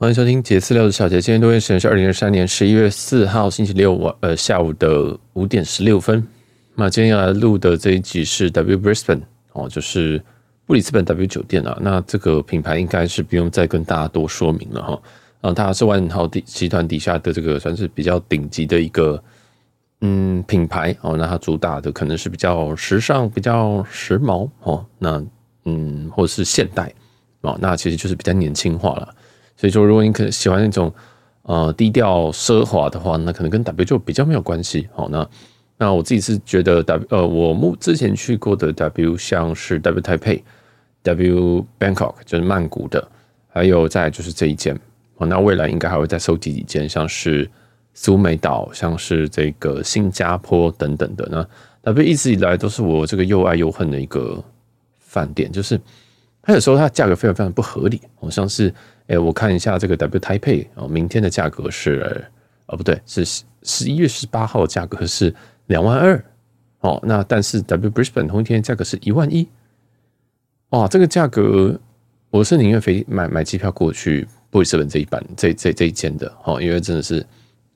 欢迎收听杰私聊的小杰，今天录音时间是二零二三年十一月四号星期六晚呃下午的五点十六分。那今天要来录的这一集是 W Brisbane 哦，就是布里斯本 W 酒店啊。那这个品牌应该是不用再跟大家多说明了哈。啊，它是万豪底集团底下的这个算是比较顶级的一个嗯品牌哦。那它主打的可能是比较时尚、比较时髦哦。那嗯，或是现代哦，那其实就是比较年轻化了。所以说，如果你可能喜欢那种呃低调奢华的话，那可能跟 W 就比较没有关系。好，那那我自己是觉得 W 呃，我目之前去过的 W 像是 W Taipei、W Bangkok 就是曼谷的，还有再就是这一间。哦，那未来应该还会再收集几间，像是苏梅岛、像是这个新加坡等等的。那 W 一直以来都是我这个又爱又恨的一个饭店，就是它有时候它价格非常非常不合理，好像是。哎、我看一下这个 W Taipei 哦，明天的价格是哦，不对，是十一月十八号价格是两万二哦。那但是 W Brisbane 同一天价格是一万一，哇，这个价格我是宁愿飞买买机票过去布里斯本这一班这这这一间的哦，因为真的是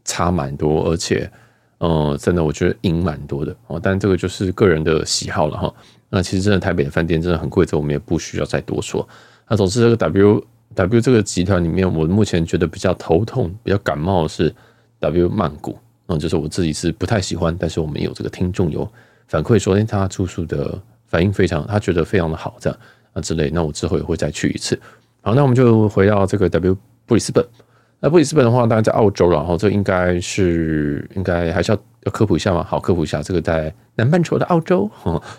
差蛮多，而且嗯、呃，真的我觉得赢蛮多的哦。但这个就是个人的喜好了哈。那其实真的台北的饭店真的很贵，这我们也不需要再多说。那总之这个 W。W 这个集团里面，我目前觉得比较头痛、比较感冒的是 W 曼谷，嗯，就是我自己是不太喜欢，但是我们有这个听众有反馈说，哎，他住宿的反应非常，他觉得非常的好，这样啊之类，那我之后也会再去一次。好，那我们就回到这个 W 布里斯本。那布里斯本的话，当然在澳洲，然后这应该是应该还是要要科普一下嘛。好，科普一下，这个在南半球的澳洲，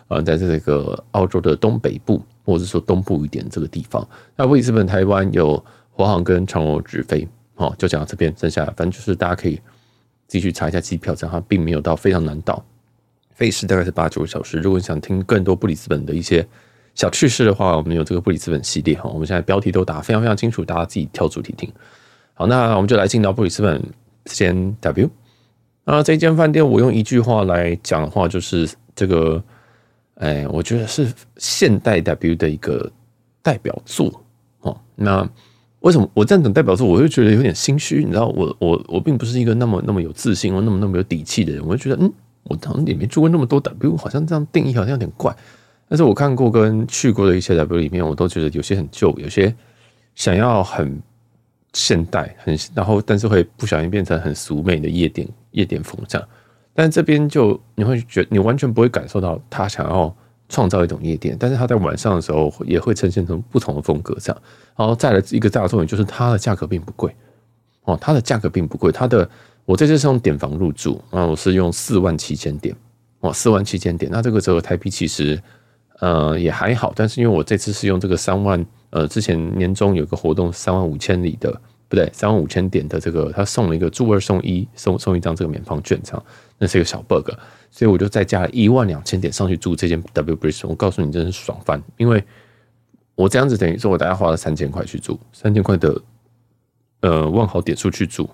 啊，在这个澳洲的东北部。或者说东部一点这个地方，那布里斯本台湾有华航跟长荣直飞，哦，就讲到这边，剩下反正就是大家可以继续查一下机票，这样它并没有到非常难到，费时大概是八九个小时。如果你想听更多布里斯本的一些小趣事的话，我们有这个布里斯本系列哈，我们现在标题都打非常非常清楚，大家自己挑主题听。好，那我们就来进到布里斯本先 W，那这间饭店我用一句话来讲的话，就是这个。哎，我觉得是现代 W 的一个代表作哦。那为什么我这样讲代表作，我就觉得有点心虚？你知道，我我我并不是一个那么那么有自信或那么那么有底气的人。我就觉得，嗯，我好像也没住过那么多 W，好像这样定义好像有点怪。但是我看过跟去过的一些 W 里面，我都觉得有些很旧，有些想要很现代，很然后但是会不小心变成很俗美的夜店夜店风这样。但这边就你会觉你完全不会感受到他想要创造一种夜店，但是他在晚上的时候也会呈现成不同的风格这样。然后再来一个大的重点就是它的价格并不贵哦，它的价格并不贵。它的我这次是用点房入住，啊，我是用四万七千点哦，四万七千点。那这个折合台币其实呃也还好，但是因为我这次是用这个三万呃之前年终有个活动三万五千里的不对三万五千点的这个他送了一个住二送一送送一张这个免房券这样。那是一个小 bug，所以我就再加了一万两千点上去住这间 W Brisbane。我告诉你，真是爽翻！因为我这样子等于说我大概花了三千块去住，三千块的呃万豪点数去住，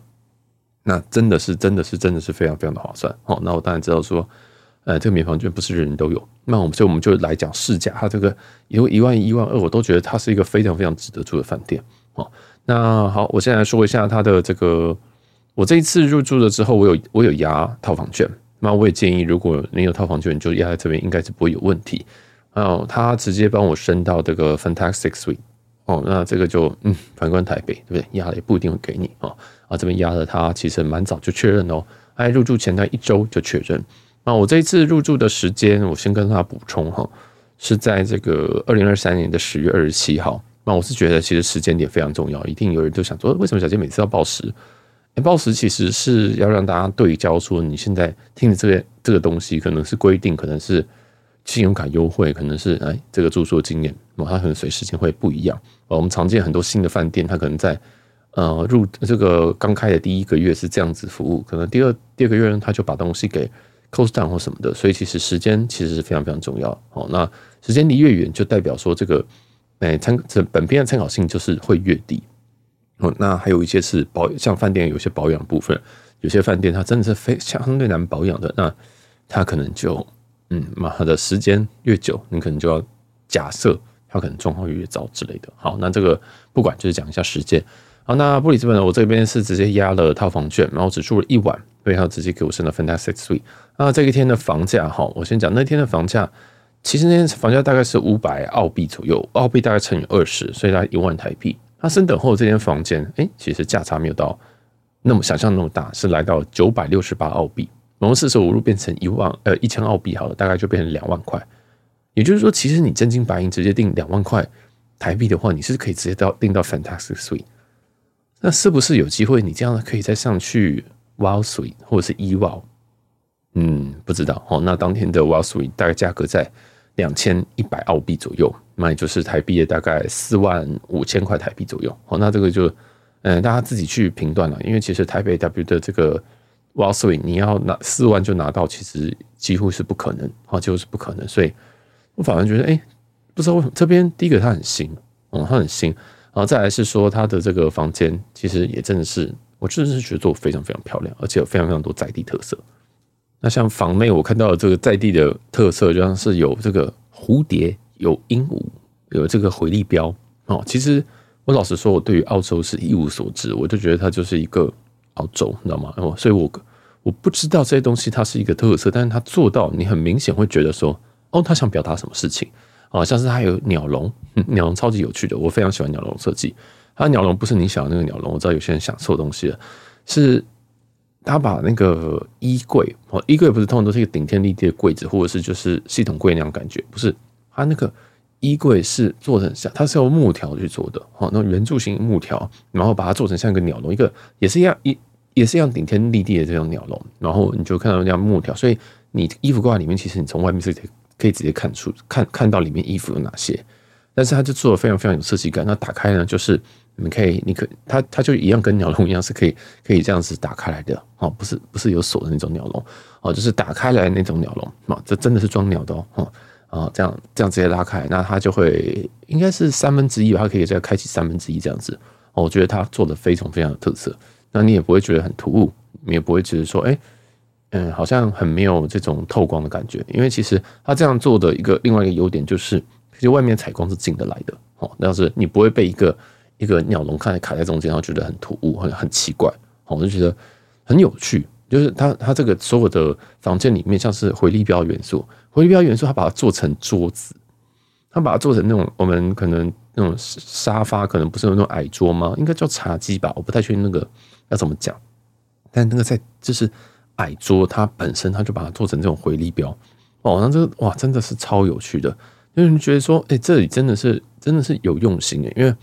那真的是真的是真的是非常非常的划算。好，那我当然知道说，呃，这个免房券不是人人都有。那我们所以我们就来讲市价，它这个有一万一万二，我都觉得它是一个非常非常值得住的饭店。好，那好，我现在来说一下它的这个。我这一次入住了之后，我有我有押套房券，那我也建议，如果你有套房券，你就押在这边，应该是不会有问题。哦，他直接帮我升到这个 Fantastic Suite，哦，那这个就嗯，反观台北，对不对？压了也不一定会给你哦。啊，这边压了他其实蛮早就确认哦，哎，入住前的一周就确认。那我这一次入住的时间，我先跟他补充哈，是在这个二零二三年的十月二十七号。那我是觉得其实时间点非常重要，一定有人就想说，为什么小杰每次要报时？报时其实是要让大家对焦，说你现在听的这个这个东西，可能是规定，可能是信用卡优惠，可能是哎这个住宿经验，哦，它可能随时间会不一样。我们常见很多新的饭店，它可能在呃入这个刚开的第一个月是这样子服务，可能第二第二个月呢，他就把东西给 close down 或什么的，所以其实时间其实是非常非常重要。哦，那时间离越远，就代表说这个哎参这本片的参考性就是会越低。哦，那还有一些是保，像饭店有些保养部分，有些饭店它真的是非相对难保养的，那它可能就，嗯，嘛，它的时间越久，你可能就要假设它可能状况越糟之类的。好，那这个不管，就是讲一下时间。好，那布里斯本呢，我这边是直接压了套房券，然后只住了一晚，所以他直接给我升了 Fantastic Suite。那这一天的房价哈，我先讲那天的房价，其实那天房价大概是五百澳币左右，澳币大概乘以二十，所以大概一万台币。那升等后这间房间，哎、其实价差没有到那么想象那么大，是来到九百六十八澳币，然后四舍五入变成一万呃一千澳币好了，大概就变成两万块。也就是说，其实你真金白银直接订两万块台币的话，你是可以直接到订到 Fantastic Suite。那是不是有机会你这样可以再上去 Wow Suite 或者是 eWow？嗯，不知道哦。那当天的 Wow Suite 大概价格在两千一百澳币左右，那也就是台币的大概四万五千块台币左右。好，那这个就嗯，大家自己去评断了。因为其实台北 W 的这个 Wow Suite 你要拿四万就拿到，其实几乎是不可能，啊，几乎是不可能。所以。我反而觉得，哎、不知道为什么这边第一个它很新，嗯，它很新，然后再来是说它的这个房间其实也真的是，我真的是觉得做非常非常漂亮，而且有非常非常多在地特色。那像房内我看到的这个在地的特色，就像是有这个蝴蝶、有鹦鹉、有这个回力标哦。其实我老实说，我对于澳洲是一无所知，我就觉得它就是一个澳洲，你知道吗？哦，所以我我不知道这些东西它是一个特色，但是它做到，你很明显会觉得说。哦，他想表达什么事情？哦，像是他有鸟笼，鸟笼超级有趣的，我非常喜欢鸟笼设计。它鸟笼不是你想的那个鸟笼，我知道有些人想错东西了，是他把那个衣柜哦，衣柜不是通常都是一个顶天立地的柜子，或者是就是系统柜那样感觉，不是？他那个衣柜是做成像，它是用木条去做的，哦，那圆柱形木条，然后把它做成像一个鸟笼，一个也是一样一也是一样顶天立地的这种鸟笼，然后你就看到那样木条，所以你衣服挂里面，其实你从外面是。可以直接看出看看到里面衣服有哪些，但是它就做的非常非常有设计感。那打开呢，就是你可以，你可它它就一样跟鸟笼一样，是可以可以这样子打开来的哦，不是不是有锁的那种鸟笼哦，就是打开来那种鸟笼哦，这真的是装鸟的哦啊，这样这样直接拉开，那它就会应该是三分之一吧，它可以再开启三分之一这样子哦，我觉得它做的非常非常有特色，那你也不会觉得很突兀，你也不会觉得说哎。嗯，好像很没有这种透光的感觉，因为其实它这样做的一个另外一个优点就是，其实外面采光是进得来的哦，但是你不会被一个一个鸟笼看卡在中间，然后觉得很突兀，很很奇怪，我就觉得很有趣。就是它它这个所有的房间里面，像是回力镖元素，回力镖元素，它把它做成桌子，它把它做成那种我们可能那种沙发，可能不是有那种矮桌吗？应该叫茶几吧，我不太确定那个要怎么讲，但那个在就是。矮桌，它本身它就把它做成这种回力镖哦，那这哇，真的是超有趣的，因为你觉得说，哎、欸，这里真的是真的是有用心诶，因为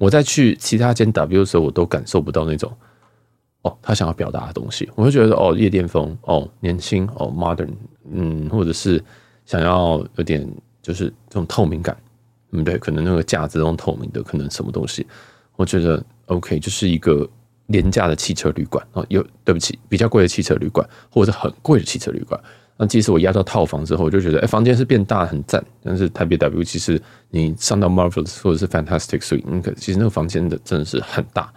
我在去其他间 W 的时候，我都感受不到那种哦，他想要表达的东西，我会觉得哦，夜店风哦，年轻哦，modern，嗯，或者是想要有点就是这种透明感，嗯，对，可能那个架子那种透明的，可能什么东西，我觉得 OK，就是一个。廉价的汽车旅馆哦，有对不起，比较贵的汽车旅馆，或者很贵的汽车旅馆。那即使我压到套房之后，我就觉得，哎、房间是变大很赞。但是台北 W 其实你上到 Marvel 或者是 Fantastic Suite，你可其实那个房间的真的是很大。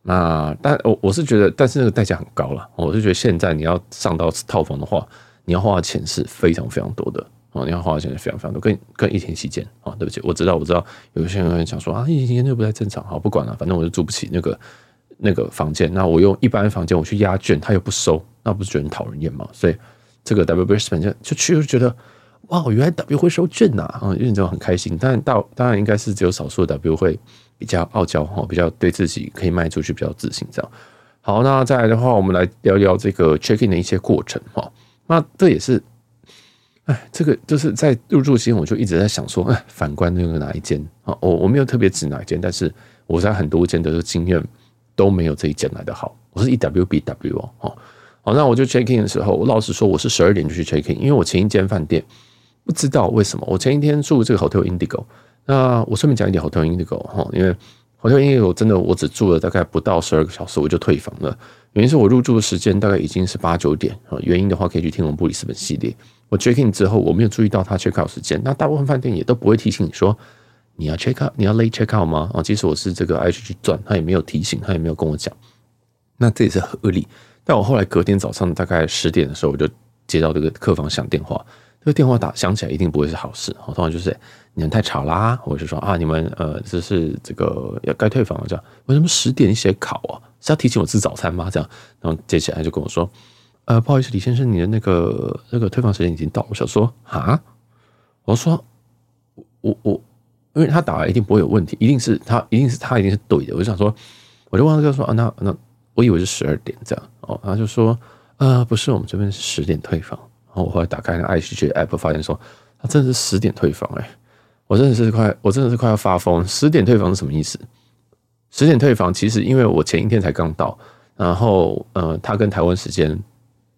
那但我我是觉得，但是那个代价很高了。我是觉得现在你要上到套房的话，你要花的钱是非常非常多的哦，你要花的钱是非常非常多，跟跟一天期间啊，对不起，我知道我知道，有些人会想说啊，一天期间就不太正常，好不管了，反正我就住不起那个。那个房间，那我用一般房间我去压券，他又不收，那不是觉得很讨人厌吗？所以这个 W Brisbane 就就去就觉得，哇，原来 W 会收券呐，啊，因为这种很开心。但到当然应该是只有少数的 W 会比较傲娇哈，比较对自己可以卖出去比较自信这样。好，那再来的话，我们来聊聊这个 check in 的一些过程哈。那这也是，哎，这个就是在入住前我就一直在想说，哎，反观那个哪一间啊？我我没有特别指哪一间，但是我在很多间的经验。都没有这一间来的好，我是 E W B W 哦，好，那我就 check in 的时候，我老实说，我是十二点就去 check in，因为我前一间饭店不知道为什么，我前一天住这个 Hotel Indigo，那我顺便讲一点 Hotel Indigo 哈，因为 Hotel Indigo 真的我只住了大概不到十二个小时我就退房了，原因是我入住的时间大概已经是八九点啊，原因的话可以去听我们布里斯本系列，我 check in 之后我没有注意到他 check out 时间，那大部分饭店也都不会提醒你说。你要 check out，你要 late check out 吗？啊，即使我是这个 I H 去转，他也没有提醒，他也没有跟我讲，那这也是合理。但我后来隔天早上大概十点的时候，我就接到这个客房响电话，这个电话打响起来一定不会是好事。我通常就是你们太吵啦，或者是说啊，你们呃，这是这个要该退房了，这样为什么十点你写考啊？是要提醒我吃早餐吗？这样，然后接起来就跟我说，呃，不好意思，李先生，你的那个那个退房时间已经到。我想说啊，我说我我，因为他打来一定不会有问题，一定是他，一定是他，一定是对的。我就想说，我就问他就说啊，那那我以为是十二点这样哦，他就说呃，不是，我们这边是十点退房。然后我后来打开那个 ICJ app，发现说他真的是十点退房哎，我真的是快，我真的是快要发疯。十点退房是什么意思？十点退房，其实因为我前一天才刚到，然后呃，他跟台湾时间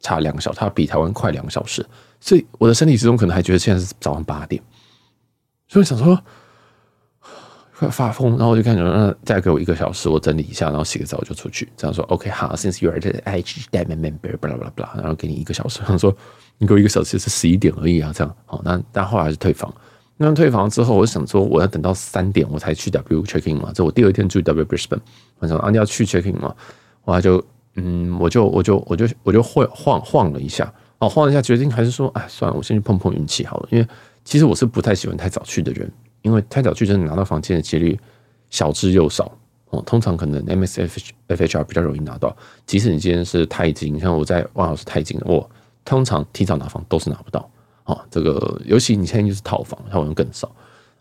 差两个小时，他比台湾快两个小时，所以我的身体之中可能还觉得现在是早上八点，所以想说快发疯，然后我就看着，那再给我一个小时，我整理一下，然后洗个澡就出去，这样说 OK 好，Since you are the ICJ member，blah blah blah，然后给你一个小时，然后说你给我一个小时是十一点而已啊，这样好，那但后来还是退房。那退房之后，我想说，我要等到三点我才去 W checking 嘛。这我第二天住 W Brisbane，我想啊，你要去 checking 嘛，我就嗯，我就我就我就我就晃晃晃了一下，哦，晃了一下，决定还是说，哎，算了，我先去碰碰运气好了。因为其实我是不太喜欢太早去的人，因为太早去真的拿到房间的几率小之又少哦。通常可能 MSF FHR 比较容易拿到，即使你今天是泰金，像我在万豪是泰金，我通常提早拿房都是拿不到。哦，这个尤其你现在就是套房，套房更少，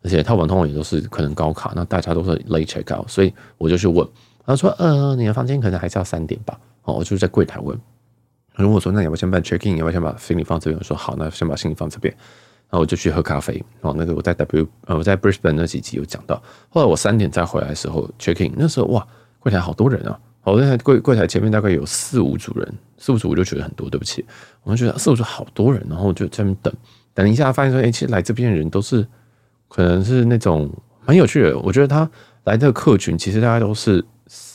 而且套房通常也都是可能高卡，那大家都是 late check out，所以我就去问，他说，呃，你的房间可能还是要三点吧？哦，我就在柜台问，如果说那你要不要先办 check in，你要不要先把行李放这边？我说好，那先把行李放这边，然后我就去喝咖啡。哦，那个我在 W 呃我在 Brisbane 那几集有讲到，后来我三点再回来的时候 checking，那时候哇，柜台好多人啊。我在柜柜台前面大概有四五组人，四五组我就觉得很多，对不起，我就觉得四五组好多人，然后我就在那边等，等一下发现说，哎，其实来这边的人都是可能是那种蛮有趣的。我觉得他来的客群其实大概都是，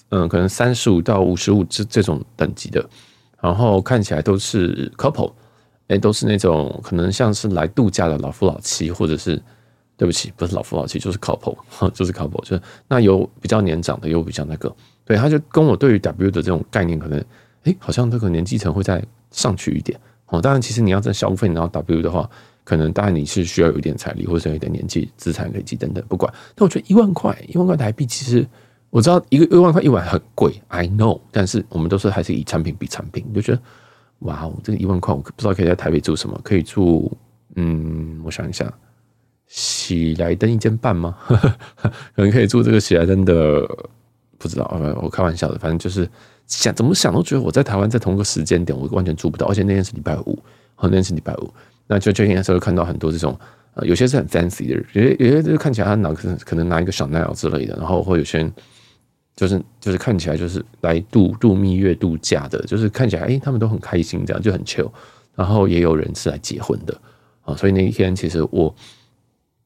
嗯，可能三十五到五十五这这种等级的，然后看起来都是 couple，哎，都是那种可能像是来度假的老夫老妻，或者是对不起，不是老夫老妻，就是 couple，就是 couple，就是那有比较年长的，有比较那个。对，他就跟我对于 W 的这种概念，可能诶，好像这个年纪层会再上去一点哦。当然，其实你要在消费拿到 W 的话，可能当然你是需要有一点财力，或者有一点年纪、资产累积等等，不管。但我觉得一万块，一万块台币，其实我知道一个一万块一晚很贵，I know。但是我们都是还是以产品比产品，就觉得哇哦，这个一万块，我不知道可以在台北住什么，可以住嗯，我想一下，喜来登一间半吗？可能可以住这个喜来登的。不知道，我开玩笑的，反正就是想怎么想都觉得我在台湾在同一个时间点，我完全住不到，而且那天是礼拜五，好，那天是礼拜五，那就就应该是会看到很多这种，有些是很 fancy 的人，有些有些就看起来他拿可能可能拿一个小奈儿之类的，然后或有些人就是就是看起来就是来度度蜜月度假的，就是看起来哎、他们都很开心，这样就很 chill，然后也有人是来结婚的啊，所以那一天其实我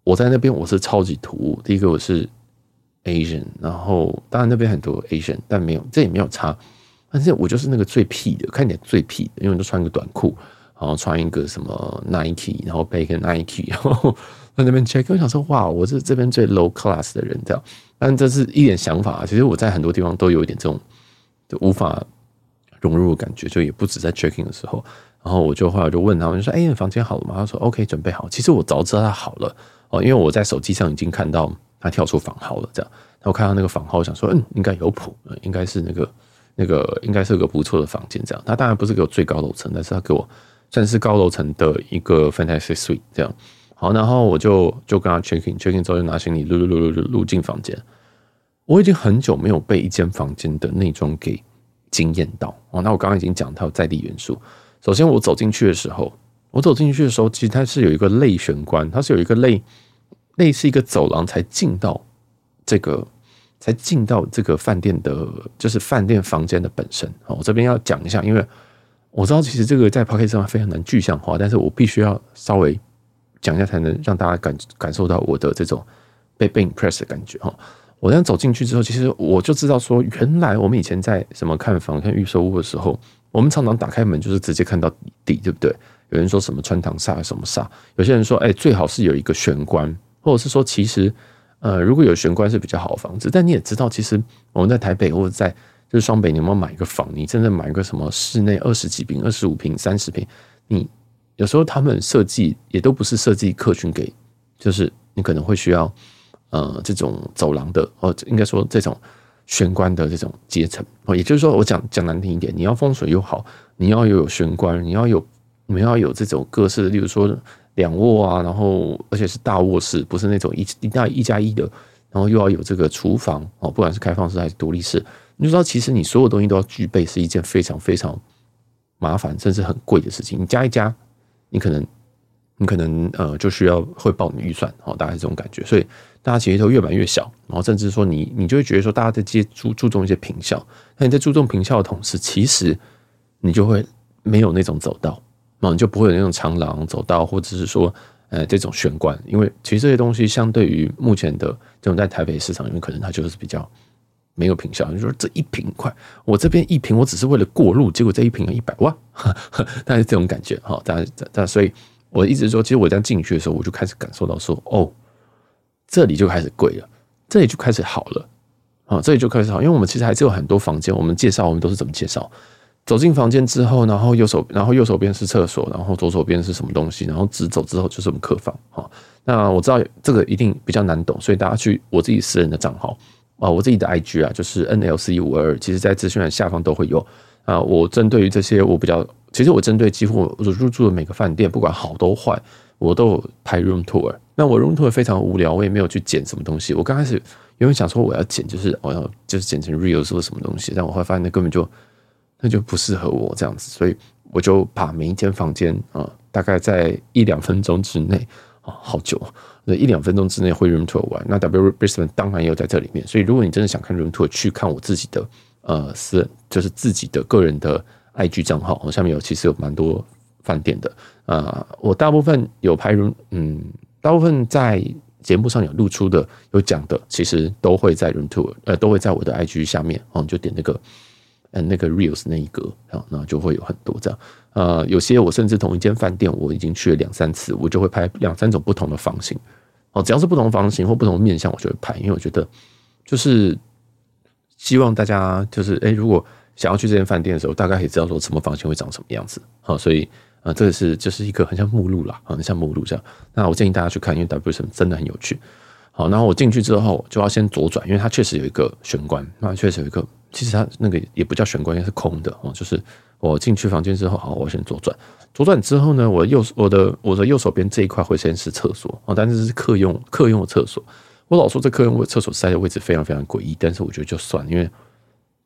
我在那边我是超级突兀，第一个我是。Asian，然后当然那边很多 Asian，但没有这也没有差。但是我就是那个最屁的，看起来最屁的，因为都穿个短裤，然后穿一个什么 Nike，然后背一个 Nike，然后在那边 check，我想说哇，我是这边最 low class 的人这样。但这是一点想法，其实我在很多地方都有一点这种就无法融入的感觉，就也不止在 checking 的时候。然后我就后来就问他们，就说：“哎，你房间好了吗？”他说：“OK，准备好。”其实我早知道他好了哦，因为我在手机上已经看到。他跳出房号了，这样，我看到那个房号，我想说，嗯，应该有谱，应该是那个那个，应该是个不错的房间，这样。他当然不是给我最高楼层，但是他给我算是高楼层的一个 fantastic suite，这样。好，然后我就就跟他 check in，check in 之后就拿行李，撸撸撸撸撸撸进房间。我已经很久没有被一间房间的内装给惊艳到哦。那我刚刚已经讲到在地元素，首先我走进去的时候，我走进去的时候，其实它是有一个类玄关，它是有一个类。类似一个走廊才进到这个，才进到这个饭店的，就是饭店房间的本身。哦我这边要讲一下，因为我知道其实这个在 Podcast 上非常难具象化，但是我必须要稍微讲一下，才能让大家感感受到我的这种被被 impress 的感觉哈。我这样走进去之后，其实我就知道说，原来我们以前在什么看房、看预售屋的时候，我们常常打开门就是直接看到底，对不对？有人说什么穿堂煞什么煞，有些人说，哎，最好是有一个玄关。或者是说，其实，呃，如果有玄关是比较好的房子，但你也知道，其实我们在台北或者在就是双北，你有没有买一个房？你真的买一个什么室内二十几平、二十五平、三十平，你有时候他们设计也都不是设计客群给，就是你可能会需要呃这种走廊的，哦，应该说这种玄关的这种阶层哦，也就是说我讲讲难听一点，你要风水又好，你要又有玄关，你要有你要有这种各式，例如说两卧啊，然后而且是大卧室，不是那种一一大一加一的，然后又要有这个厨房哦，不管是开放式还是独立式，你就知道其实你所有东西都要具备，是一件非常非常麻烦甚至很贵的事情，你加一加。你可能，你可能呃，就需要会报你预算，哦，大概是这种感觉。所以大家其实都越买越小，然后甚至说你，你就会觉得说，大家在接注注重一些平效。那你在注重平效的同时，其实你就会没有那种走道，然后你就不会有那种长廊走道，或者是说呃这种玄关，因为其实这些东西相对于目前的这种在台北市场里面，可能它就是比较。没有品效，你说这一瓶快，我这边一瓶，我只是为了过路，结果这一瓶要一百万，大概是这种感觉哈。大家，大家所以我一直说，其实我这样进去的时候，我就开始感受到说，哦，这里就开始贵了，这里就开始好了，啊，这里就开始好，因为我们其实还是有很多房间，我们介绍我们都是怎么介绍？走进房间之后，然后右手，然后右手边是厕所，然后左手边是什么东西，然后直走之后就是我们客房，哈。那我知道这个一定比较难懂，所以大家去我自己私人的账号。啊，我自己的 IG 啊，就是 NLC 五二二，其实在资讯栏下方都会有啊。我针对于这些，我比较，其实我针对几乎我入住的每个饭店，不管好都坏，我都有拍 room tour。那我 room tour 非常无聊，我也没有去剪什么东西。我刚开始原本想说我要剪，就是我要就是剪成 reels 或什么东西，但我后来发现那根本就那就不适合我这样子，所以我就把每一间房间啊，大概在一两分钟之内。哦，好久，那一两分钟之内会 room tour 完。那 W Brisbane 当然也有在这里面，所以如果你真的想看 room tour，去看我自己的呃私，就是自己的个人的 IG 账号，我下面有其实有蛮多饭店的啊、我大部分有拍 room，嗯，大部分在节目上有露出的、有讲的，其实都会在 room tour，呃，都会在我的 IG 下面哦，你就点那个。嗯，那个 reels 那一格啊，那就会有很多这样。呃，有些我甚至同一间饭店，我已经去了两三次，我就会拍两三种不同的房型。哦，只要是不同房型或不同面向，我就会拍，因为我觉得就是希望大家就是哎，如果想要去这间饭店的时候，大概可以知道说什么房型会长什么样子。好，所以呃，这个是就是一个很像目录啦，很像目录这样。那我建议大家去看，因为 W 什么真的很有趣。好，然后我进去之后就要先左转，因为它确实有一个玄关，那确实有一个。其实它那个也不叫玄关，应该是空的哦。就是我进去房间之后，好，我先左转。左转之后呢，我右我的我的右手边这一块会先是厕所哦，但是是客用客用的厕所。我老说这客用厕所塞的位置非常非常诡异，但是我觉得就算，因为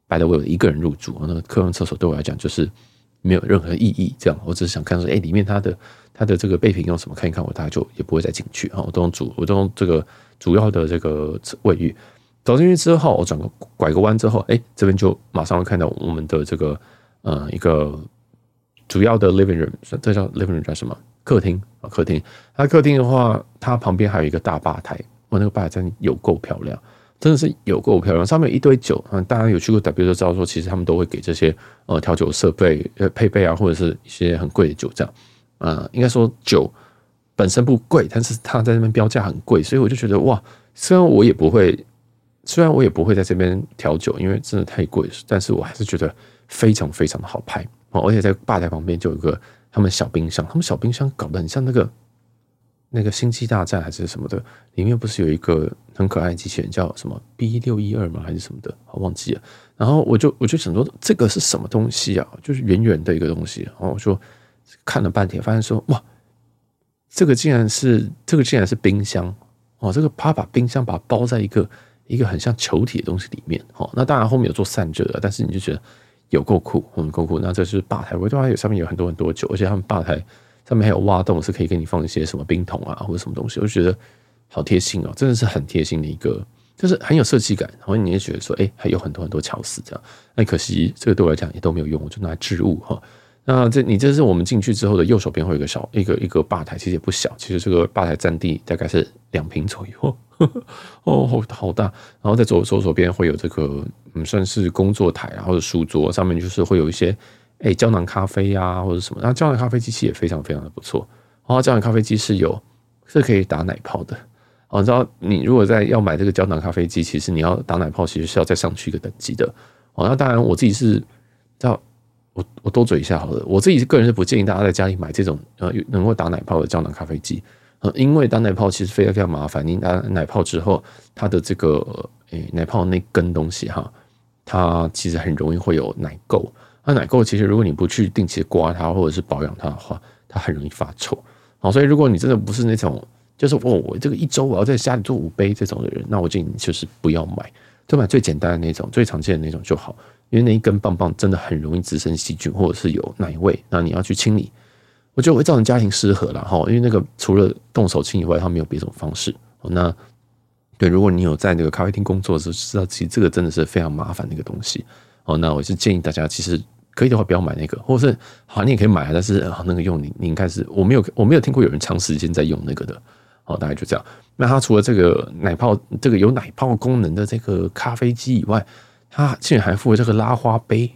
白的我有一个人入住，那个客用厕所对我来讲就是没有任何意义。这样，我只是想看说，哎，里面它的它的这个备品用什么看一看，我大概就也不会再进去啊。我都用主我都用这个主要的这个卫浴。走进去之后，我转个拐个弯之后，哎，这边就马上会看到我们的这个呃一个主要的 living room，这叫 living room 叫什么？客厅啊，客厅。它客厅的话，它旁边还有一个大吧台，我那个吧台真的有够漂亮，真的是有够漂亮。上面一堆酒，嗯，大家有去过 W 就知道说，其实他们都会给这些呃调酒设备呃配备啊，或者是一些很贵的酒这样。呃，应该说酒本身不贵，但是它在那边标价很贵，所以我就觉得哇，虽然我也不会。虽然我也不会在这边调酒，因为真的太贵，但是我还是觉得非常非常的好拍哦。而且在吧台旁边就有一个他们小冰箱，他们小冰箱搞得很像那个那个星际大战还是什么的，里面不是有一个很可爱的机器人叫什么 B 六一二吗？还是什么的？我忘记了。然后我就我就想说这个是什么东西啊？就是圆圆的一个东西。然后我说看了半天，发现说哇，这个竟然是这个竟然是冰箱哦！这个啪把冰箱把它包在一个。一个很像球体的东西里面，哈，那当然后面有做散热，但是你就觉得有够酷，很够酷。那这是吧台，我对它有上面有很多很多酒，而且他们吧台上面还有挖洞，是可以给你放一些什么冰桶啊或者什么东西，我就觉得好贴心哦，真的是很贴心的一个，就是很有设计感。然后你也觉得说，哎，还有很多很多巧思这样。那可惜这个对我来讲也都没有用，我就拿来置物哈。那这你这是我们进去之后的右手边会有一个小一个一个吧台，其实也不小，其实这个吧台占地大概是两坪左右。哦，好大，然后在左左手边会有这个，嗯，算是工作台啊，或者书桌上面就是会有一些，哎，胶囊咖啡啊，或者什么，那胶囊咖啡机器也非常非常的不错。然后胶囊咖啡机是有是可以打奶泡的。哦，你知道你如果在要买这个胶囊咖啡机，其实你要打奶泡，其实是要再上去一个等级的。哦，那当然我自己是叫我我多嘴一下好了，我自己个人是不建议大家在家里买这种呃能够打奶泡的胶囊咖啡机，呃，因为打奶泡其实非常非常麻烦。你打奶泡之后，它的这个诶、奶泡那根东西哈，它其实很容易会有奶垢。那奶垢其实如果你不去定期刮它或者是保养它的话，它很容易发臭。好，所以如果你真的不是那种就是哦，我这个一周我要在家里做五杯这种的人，那我建议你就是不要买，就买最简单的那种、最常见的那种就好。因为那一根棒棒真的很容易滋生细菌，或者是有奶味，那你要去清理，我觉得会造成家庭失和了哈。因为那个除了动手清以外，它没有别种方式。那对，如果你有在那个咖啡厅工作的时候，知道其实这个真的是非常麻烦的一个东西。哦，那我是建议大家，其实可以的话不要买那个，或者是好，你也可以买，但是那个用你你应该是我没有我没有听过有人长时间在用那个的。哦，大概就这样。那它除了这个奶泡，这个有奶泡功能的这个咖啡机以外，他竟然还附了这个拉花杯，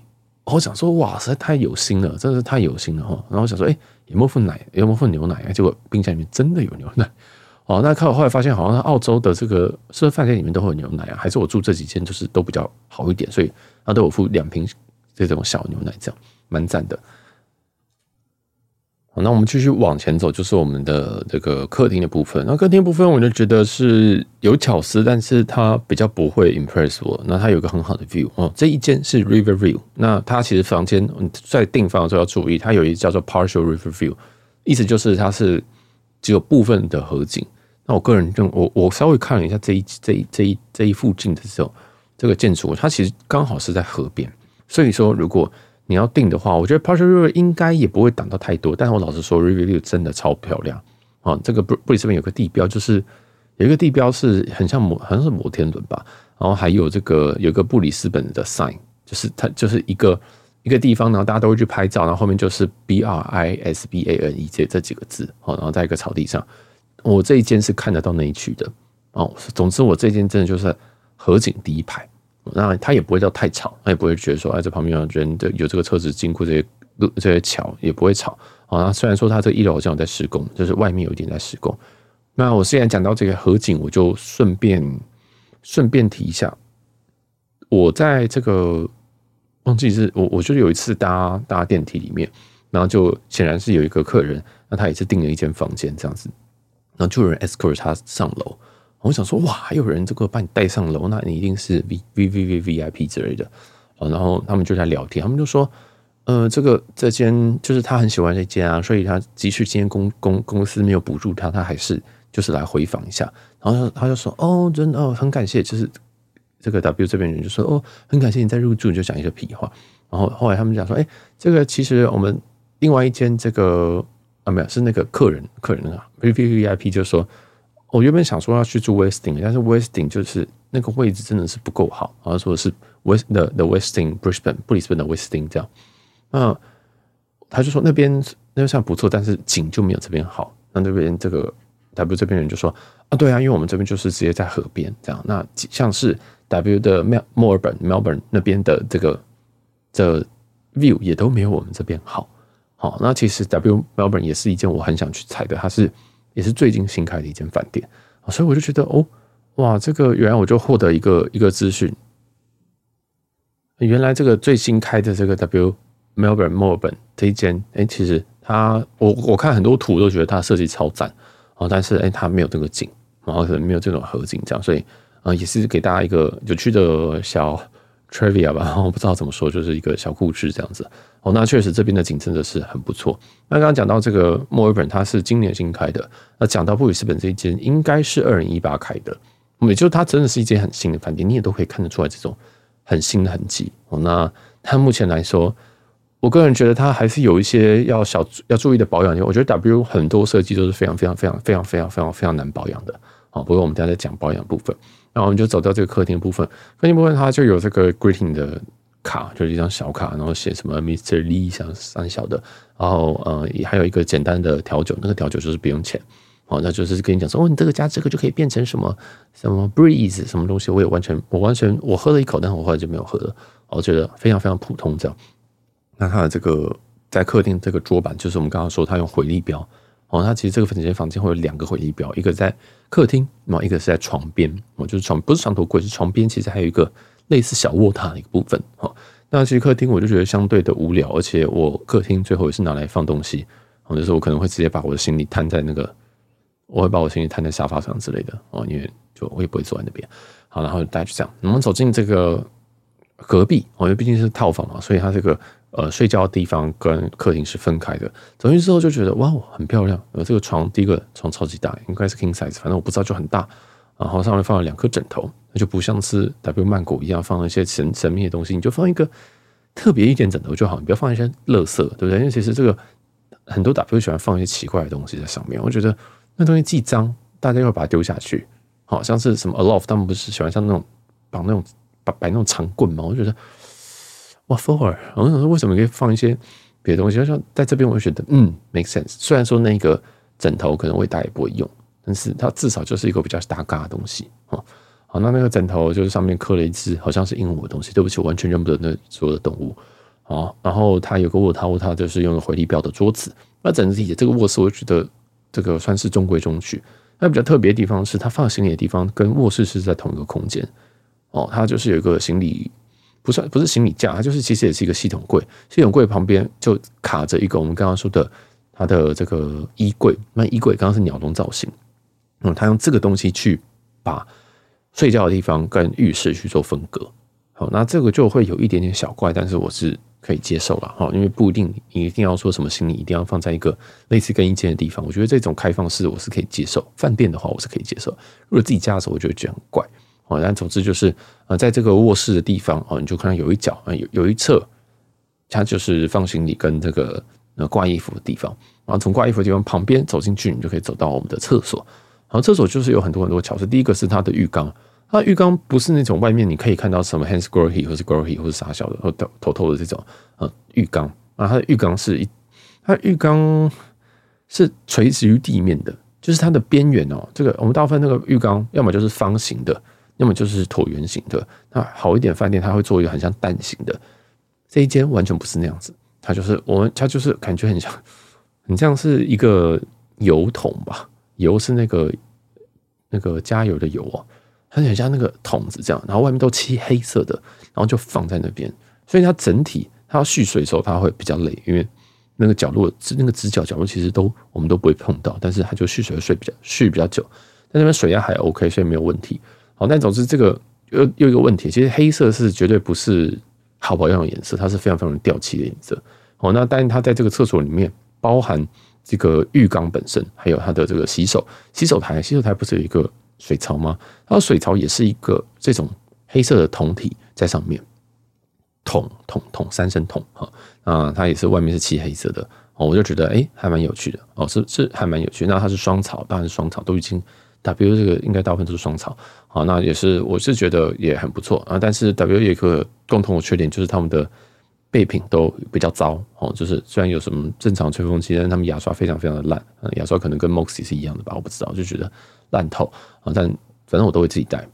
我想说哇，实在太有心了，真的是太有心了哈。然后我想说，哎，有没有份奶，有没有份牛奶啊？结果冰箱里面真的有牛奶 哦。那看我后来发现，好像澳洲的这个是不是饭店里面都会有牛奶啊？还是我住这几间就是都比较好一点，所以他都有附两瓶这种小牛奶，这样蛮赞的。那我们继续往前走，就是我们的这个客厅的部分。那客厅部分，我就觉得是有巧思，但是它比较不会 impress 我。那它有个很好的 view 哦，这一间是 river view。那它其实房间在订房的时候要注意，它有一叫做 partial river view，意思就是它是只有部分的河景。那我个人认我我稍微看了一下这一这一这一这一附近的时候，这个建筑它其实刚好是在河边，所以说如果你要定的话，我觉得 Partial River 应该也不会挡到太多。但是我老实说，Review 真的超漂亮啊！这个布布里斯本有个地标，就是有一个地标是很像摩，好像是摩天轮吧。然后还有这个有个布里斯本的 sign，就是它就是一个一个地方，然后大家都会去拍照，然后后面就是 B R I S B A N E 这这几个字哦，然后在一个草地上。我这一间是看得到那一区的哦。总之，我这间真的就是河景第一排。那他也不会叫太吵，他也不会觉得说，哎，这旁边有人的有这个车子经过这些路这些桥也不会吵啊。虽然说他这一楼好像有在施工，就是外面有一点在施工。那我现在讲到这个河景，我就顺便顺便提一下，我在这个忘记是我，我就是有一次搭搭电梯里面，然后就显然是有一个客人，那他也是订了一间房间这样子，然后就有人 escort 他上楼。我想说，哇，还有人这个把你带上楼，那你一定是 V V V V V I P 之类的。然后他们就在聊天，他们就说，呃，这个这间就是他很喜欢这间啊，所以他即使今天公公公司没有补助他，他还是就是来回访一下。然后他就说，哦，真的哦，很感谢，就是这个 W 这边人就说，哦，很感谢你在入住，就讲一些屁话。然后后来他们讲说，哎，这个其实我们另外一间这个啊，没有，是那个客人客人啊，V V V I P 就说。我原本想说要去住 Westing，但是 Westing 就是那个位置真的是不够好，好像说的是 West 的 The Westing Brisbane 布里斯本的 Westing 这样。那他就说那边那边算不错，但是景就没有这边好。那那边这个 W 这边人就说啊，对啊，因为我们这边就是直接在河边这样。那像是 W 的 Mel Melbourne Melbourne 那边的这个这 view 也都没有我们这边好。好，那其实 W Melbourne 也是一件我很想去踩的，它是。也是最近新开的一间饭店，所以我就觉得哦，哇，这个原来我就获得一个一个资讯，原来这个最新开的这个 W Melbourne Melbourne 这一间，哎，其实它我我看很多图都觉得它设计超赞，哦，但是哎，它没有这个景，然后可能没有这种河景这样，所以啊，也是给大家一个有趣的小 trivia 吧，我不知道怎么说，就是一个小故事这样子。哦，那确实这边的景真的是很不错。那刚刚讲到这个墨尔本，它是今年新开的。那讲到布里斯本这一间，应该是二零一八开的。也就是它真的是一间很新的饭店，你也都可以看得出来这种很新的痕迹。哦，那它目前来说，我个人觉得它还是有一些要小要注意的保养。我觉得 W 很多设计都是非常非常非常非常非常非常非常难保养的。好，不过我们等下再讲保养部分。然后我们就走到这个客厅部分，客厅部分它就有这个 greeting 的。卡就是一张小卡，然后写什么 Mr. Lee 像三小的，然后呃还有一个简单的调酒，那个调酒就是不用钱，哦，那就是跟你讲说哦，你这个加这个就可以变成什么什么 Breeze 什么东西，我也完全我完全我喝了一口，但我后来就没有喝了，我觉得非常非常普通这样。那它的这个在客厅这个桌板，就是我们刚刚说它用回力标，哦，它其实这个房间房间会有两个回力表，一个在客厅，然后一个是在床边，哦，就是床不是床头柜，是床边，其实还有一个。类似小卧榻的一个部分，哈，那其实客厅我就觉得相对的无聊，而且我客厅最后也是拿来放东西，或者是我可能会直接把我的行李摊在那个，我会把我行李摊在沙发上之类的哦，因为就我也不会坐在那边。好，然后大家就这样，我们走进这个隔壁，哦因为毕竟是套房嘛，所以它这个呃睡觉的地方跟客厅是分开的。走进之后就觉得哇，很漂亮。呃，这个床第一个床超级大，应该是 king size，反正我不知道就很大。然后上面放了两颗枕头，那就不像是 W 曼谷一样放了一些神神秘的东西，你就放一个特别一点枕头就好，你不要放一些垃圾，对不对？因为其实这个很多 W 喜欢放一些奇怪的东西在上面，我觉得那东西既脏，大家又把它丢下去，好像是什么 Aloft，他们不是喜欢像那种绑那种摆摆那种长棍吗？我觉得哇，for，我想说为什么可以放一些别的东西？就像在这边，我就觉得嗯，make sense。虽然说那个枕头可能我大家也不会用。但是它至少就是一个比较大嘎的东西哦，好，那那个枕头就是上面刻了一只好像是鹦鹉的东西，对不起，我完全认不得那所有的动物，好，然后它有个卧榻，卧榻就是用了回力标的桌子，那整体这个卧室我觉得这个算是中规中矩。那比较特别的地方是，它放行李的地方跟卧室是在同一个空间，哦，它就是有一个行李，不算不是行李架，它就是其实也是一个系统柜，系统柜旁边就卡着一个我们刚刚说的它的这个衣柜，那衣柜刚刚是鸟笼造型。嗯，他用这个东西去把睡觉的地方跟浴室去做分隔，好，那这个就会有一点点小怪，但是我是可以接受了哈，因为不一定你一定要说什么行李一定要放在一个类似更衣间的地方，我觉得这种开放式我是可以接受，饭店的话我是可以接受，如果自己家的时候我就觉得很怪，哦，但总之就是呃，在这个卧室的地方哦，你就看到有一角啊，有有一侧，它就是放行李跟这个呃挂衣服的地方，然后从挂衣服的地方旁边走进去，你就可以走到我们的厕所。然后厕所就是有很多很多巧思。第一个是它的浴缸，它浴缸不是那种外面你可以看到什么 Hansgrohe 或是 Grohe 或是啥小的或头头头的这种呃浴缸啊，它的浴缸是一，它浴缸是垂直于地面的，就是它的边缘哦。这个我们大部分那个浴缸要么就是方形的，要么就是椭圆形的。那好一点饭店它会做一个很像蛋形的，这一间完全不是那样子，它就是我们它就是感觉很像 很像是一个油桶吧。油是那个那个加油的油哦，它很像那个桶子这样，然后外面都漆黑色的，然后就放在那边，所以它整体它要蓄水的时候，它会比较累，因为那个角落那个直角角落其实都我们都不会碰到，但是它就蓄水的水比较蓄比较久，但那边水压还 OK，所以没有问题。好，但总之这个又又一个问题，其实黑色是绝对不是好保养的颜色，它是非常非常掉漆的颜色。好，那但是它在这个厕所里面包含。这个浴缸本身，还有它的这个洗手洗手台，洗手台不是有一个水槽吗？它的水槽也是一个这种黑色的桶体在上面，桶桶桶三声桶哈啊，它也是外面是漆黑色的哦，我就觉得哎，还蛮有趣的哦，是是还蛮有趣。那它是双槽，当然是双槽，都已经 W 这个应该大部分都是双槽，好，那也是我是觉得也很不错啊。但是 W 有一个共同的缺点就是他们的。备品都比较糟哦，就是虽然有什么正常吹风机，但他们牙刷非常非常的烂，牙刷可能跟 Moxie 是一样的吧，我不知道，就觉得烂透啊。但反正我都会自己带，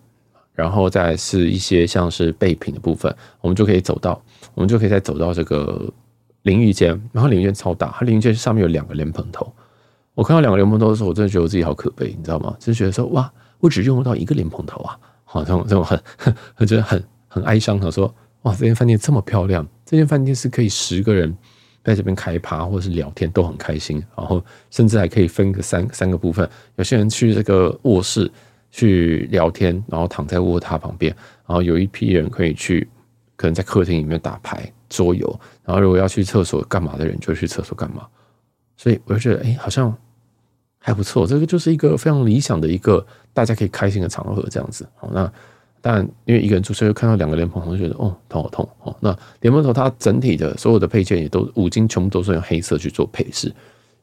然后再是一些像是备品的部分，我们就可以走到，我们就可以再走到这个淋浴间，然后淋浴间超大，它淋浴间上面有两个莲蓬头。我看到两个莲蓬头的时候，我真的觉得我自己好可悲，你知道吗？就是觉得说哇，我只用到一个莲蓬头啊，好像这种很 很觉得很很哀伤的说。哇，这间饭店这么漂亮！这间饭店是可以十个人在这边开趴或者是聊天都很开心，然后甚至还可以分个三三个部分。有些人去这个卧室去聊天，然后躺在卧榻旁边，然后有一批人可以去可能在客厅里面打牌桌游，然后如果要去厕所干嘛的人就去厕所干嘛。所以我就觉得，哎，好像还不错。这个就是一个非常理想的一个大家可以开心的场合，这样子。好，那。但因为一个人住，所以看到两个莲蓬头，就觉得哦，头好痛哦。那莲蓬头它整体的所有的配件也都五金全部都是用黑色去做配饰，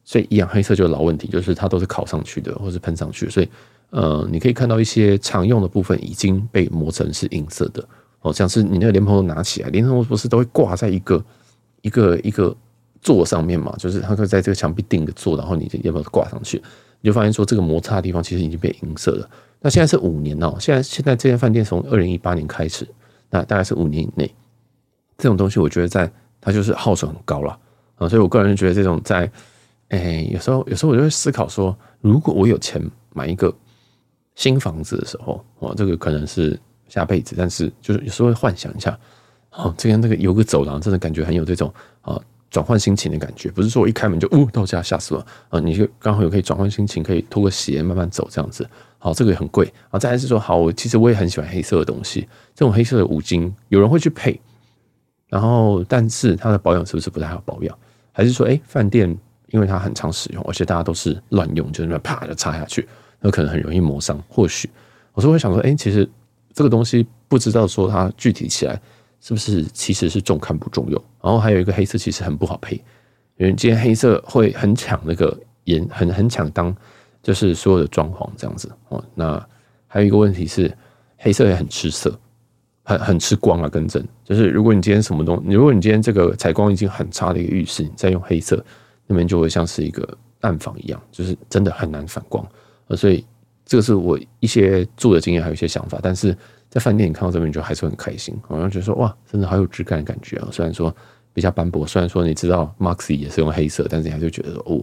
所以一样黑色就有老问题，就是它都是烤上去的，或是喷上去，所以呃，你可以看到一些常用的部分已经被磨成是银色的哦，像是你那个莲蓬头拿起来，莲蓬头不是都会挂在一个一个一个座上面嘛，就是它会在这个墙壁定个座，然后你要不要挂上去，你就发现说这个摩擦的地方其实已经被银色了。那现在是五年哦，现在现在这间饭店从二零一八年开始，那大概是五年以内，这种东西我觉得在它就是耗损很高了啊，所以我个人觉得这种在，哎，有时候有时候我就会思考说，如果我有钱买一个新房子的时候，哦，这个可能是下辈子，但是就是有时候会幻想一下，哦，这边这个有个走廊，真的感觉很有这种啊转换心情的感觉。不是说我一开门就呜到家吓死了啊，你就刚好有可以转换心情，可以脱个鞋慢慢走这样子。好，这个也很贵啊。再来是说，好，我其实我也很喜欢黑色的东西，这种黑色的五金有人会去配，然后但是它的保养是不是不太好保养？还是说，哎，饭店因为它很常使用，而且大家都是乱用，就是那啪就插下去，那可能很容易磨伤。或许我是会想说，哎，其实这个东西不知道说它具体起来。是不是其实是重看不重用？然后还有一个黑色其实很不好配，因为今天黑色会很抢那个颜，很很抢当，就是所有的装潢这样子哦。那还有一个问题是，黑色也很吃色，很很吃光啊。更正就是，如果你今天什么东，如果你今天这个采光已经很差的一个浴室，你再用黑色，那边就会像是一个暗房一样，就是真的很难反光。所以这个是我一些住的经验，还有一些想法，但是。在饭店，你看到这边就还是很开心，好像觉得说哇，真的好有质感的感觉啊！虽然说比较斑驳，虽然说你知道 Maxi 也是用黑色，但是你还是觉得哦，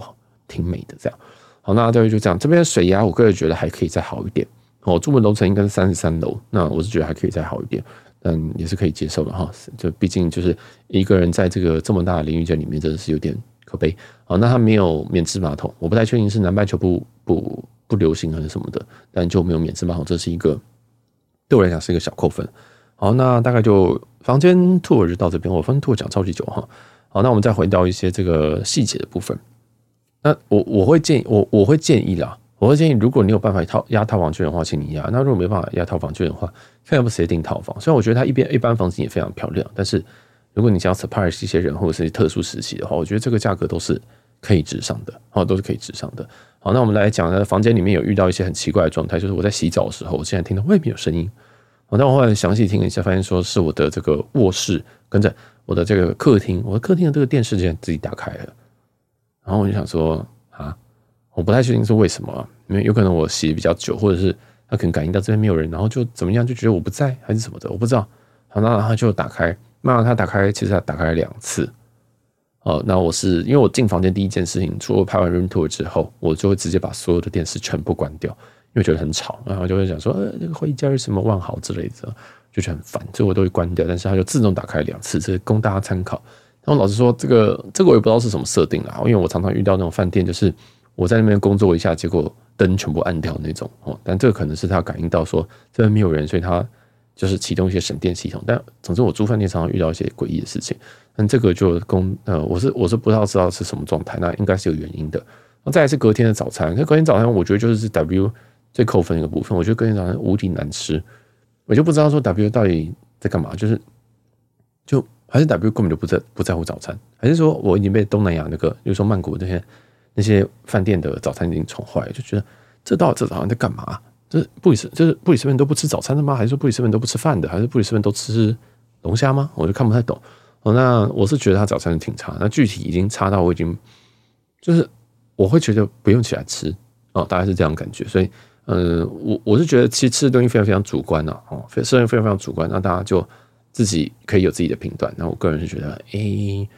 挺美的这样。好，那大概就这样。这边的水压，我个人觉得还可以再好一点。我住的楼层应该是三十三楼，那我是觉得还可以再好一点，但也是可以接受的哈。就毕竟就是一个人在这个这么大的淋浴间里面，真的是有点可悲。好，那它没有免治马桶，我不太确定是南半球不不不流行还是什么的，但就没有免治马桶，这是一个。对我来讲是一个小扣分。好，那大概就房间 tour 就到这边。我分 tour 讲超级久哈。好，那我们再回到一些这个细节的部分。那我我会建议我我会建议啦，我会建议，如果你有办法套押套房券的话，请你押。那如果没办法押套房券的话，看要不直接订套房。虽然我觉得它一边一般房型也非常漂亮，但是如果你想要 surprise 一些人或者是特殊时期的话，我觉得这个价格都是可以直上的。好，都是可以直上的。好，那我们来讲呢，房间里面有遇到一些很奇怪的状态，就是我在洗澡的时候，我现在听到外面有声音。好，但我后来详细听了一下，发现说是我的这个卧室跟着我的这个客厅，我的客厅的这个电视竟然自己打开了。然后我就想说啊，我不太确定是为什么，因为有可能我洗比较久，或者是他可能感应到这边没有人，然后就怎么样就觉得我不在还是什么的，我不知道。好，那然后就打开，那他打开其实他打开了两次。哦，那我是因为我进房间第一件事情，除了拍完 room tour 之后，我就会直接把所有的电视全部关掉，因为觉得很吵，然后就会想说，呃，那个回家是什么万豪之类的，就觉得很烦，所以我都会关掉。但是它就自动打开两次，这个供大家参考。然后老实说，这个这个我也不知道是什么设定啦，因为我常常遇到那种饭店，就是我在那边工作一下，结果灯全部暗掉那种哦。但这个可能是他感应到说这边没有人，所以他就是启动一些省电系统。但总之，我住饭店常常遇到一些诡异的事情。但这个就公呃，我是我是不知道知道是什么状态，那应该是有原因的。那再来是隔天的早餐，那隔天早餐我觉得就是 W 最扣分的一个部分，我觉得隔天早餐无敌难吃，我就不知道说 W 到底在干嘛，就是就还是 W 根本就不在不在乎早餐，还是说我已经被东南亚那个，比如说曼谷那些那些饭店的早餐已经宠坏了，就觉得这到底这早上在干嘛？就是布里斯就是布里斯本都不吃早餐的吗？还是说布里斯本都不吃饭的？还是布里斯本都吃龙虾吗？我就看不太懂。哦，那我是觉得他早餐挺差，那具体已经差到我已经就是我会觉得不用起来吃哦，大概是这样感觉。所以，呃，我我是觉得其实吃的东西非常非常主观呢，哦，非常非常非常主观，那大家就自己可以有自己的评断。那我个人是觉得，诶，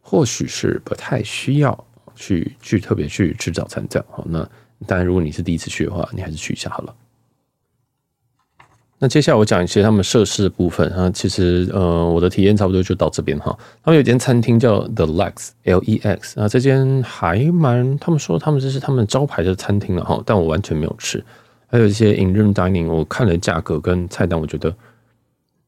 或许是不太需要去去特别去吃早餐这样。好，那当然如果你是第一次去的话，你还是去一下好了。那接下来我讲一些他们设施的部分啊，其实呃我的体验差不多就到这边哈。他们有间餐厅叫 The Lex L E X 啊，这间还蛮，他们说他们这是他们招牌的餐厅了哈，但我完全没有吃。还有一些 In Room Dining，我看了价格跟菜单，我觉得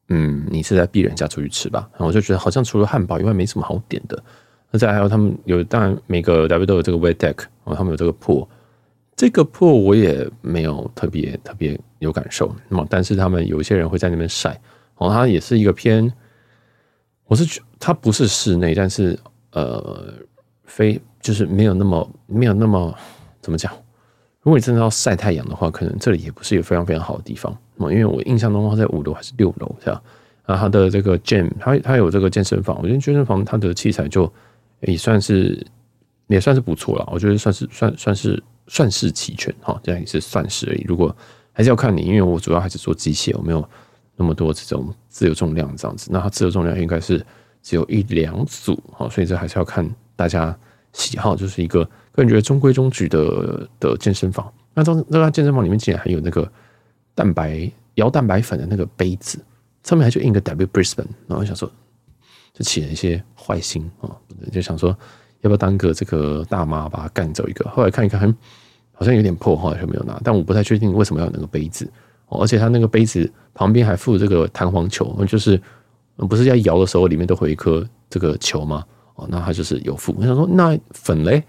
嗯，你是在逼人家出去吃吧？然后我就觉得好像除了汉堡以外没什么好点的。那再还有他们有，当然每个 W 都有这个 Wet Deck，然后他们有这个 Pool。这个 pool 我也没有特别特别有感受，那么但是他们有一些人会在那边晒，哦，它也是一个偏，我是觉它不是室内，但是呃，非就是没有那么没有那么怎么讲，如果你真的要晒太阳的话，可能这里也不是一个非常非常好的地方，因为我印象中它在五楼还是六楼这样，啊，它的这个 gym 它它有这个健身房，我觉得健身房它的器材就也算是也算是不错了，我觉得算是算算是。算是齐全哈，这样也是算是而已。如果还是要看你，因为我主要还是做机械，我没有那么多这种自由重量这样子。那它自由重量应该是只有一两组哈，所以这还是要看大家喜好，就是一个个人觉得中规中矩的的健身房。那这那家健身房里面竟然还有那个蛋白摇蛋白粉的那个杯子，上面还就印个 W Brisbane，然后想说，就起了一些坏心啊，就想说要不要当个这个大妈把他干走一个？后来看一看，好像有点破，后来就没有拿。但我不太确定为什么要有那个杯子，哦而且他那个杯子旁边还附这个弹簧球，就是不是要摇的时候里面都会一颗这个球吗？哦，那它就是有附。我想说，那粉嘞？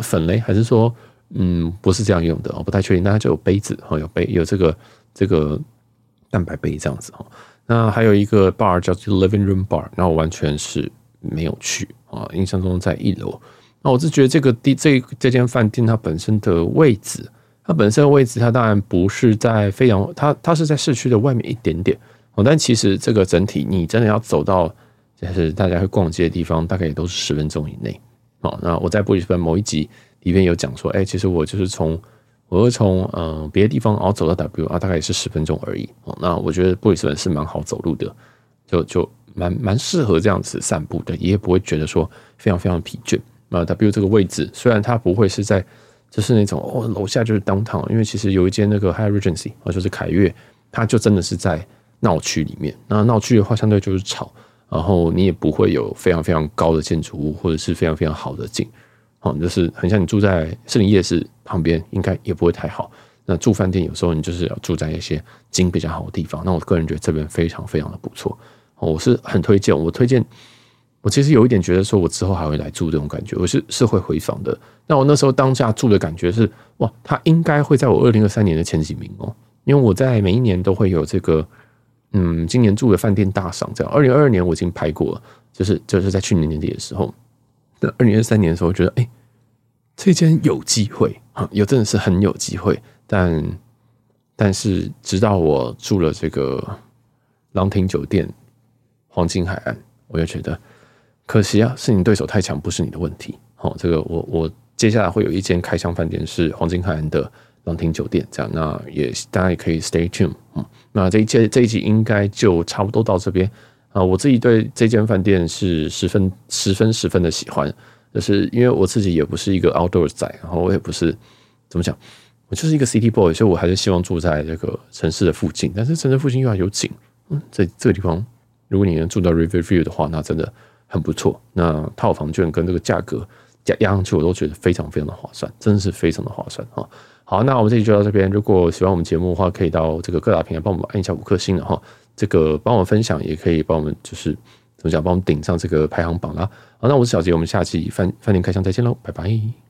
粉嘞？还是说，嗯，不是这样用的？我不太确定。那它就有杯子，哈，有杯，有这个这个蛋白杯这样子，哈。那还有一个 bar 叫做 Living Room Bar，那我完全是没有去啊。印象中在一楼。那我是觉得这个地这这间饭店它本身的位置，它本身的位置，它当然不是在非常，它它是在市区的外面一点点哦。但其实这个整体，你真的要走到。就是大家会逛街的地方，大概也都是十分钟以内。哦，那我在布里斯本某一集里面有讲说，哎，其实我就是从我是从嗯别的地方然后走到 W 啊，大概也是十分钟而已。哦，那我觉得布里斯本是蛮好走路的，就就蛮蛮适合这样子散步的，也不会觉得说非常非常疲倦。那 W 这个位置虽然它不会是在就是那种哦楼下就是 downtown，因为其实有一间那个 high regency，啊，就是凯悦，它就真的是在闹区里面。那闹区的话，相对就是吵。然后你也不会有非常非常高的建筑物，或者是非常非常好的景，好，就是很像你住在士林夜市旁边，应该也不会太好。那住饭店有时候你就是要住在一些景比较好的地方。那我个人觉得这边非常非常的不错，我是很推荐。我推荐，我其实有一点觉得说，我之后还会来住这种感觉，我是是会回访的。那我那时候当下住的感觉是，哇，它应该会在我二零二三年的前几名哦，因为我在每一年都会有这个。嗯，今年住的饭店大赏这样。二零二二年我已经拍过了，就是就是在去年年底的时候。那二零二三年的时候，我觉得哎、这间有机会啊，有真的是很有机会。但但是直到我住了这个朗廷酒店黄金海岸，我就觉得可惜啊，是你对手太强，不是你的问题。好，这个我我接下来会有一间开箱饭店是黄金海岸的。朗廷酒店这样，那也大家也可以 stay tuned，嗯，那这一期这一集应该就差不多到这边啊。我自己对这间饭店是十分十分十分的喜欢，就是因为我自己也不是一个 outdoors 仔，然后我也不是怎么讲，我就是一个 city boy，所以我还是希望住在这个城市的附近，但是城市附近又要有景，嗯，在这个地方，如果你能住到 Riverview 的话，那真的很不错。那套房券跟这个价格加压上去，我都觉得非常非常的划算，真的是非常的划算啊。好，那我们这期就到这边。如果喜欢我们节目的话，可以到这个各大平台帮我们按一下五颗星的哈。这个帮我们分享，也可以帮我们就是怎么讲，帮我们顶上这个排行榜啦。好，那我是小杰，我们下期饭饭店开箱再见喽，拜拜。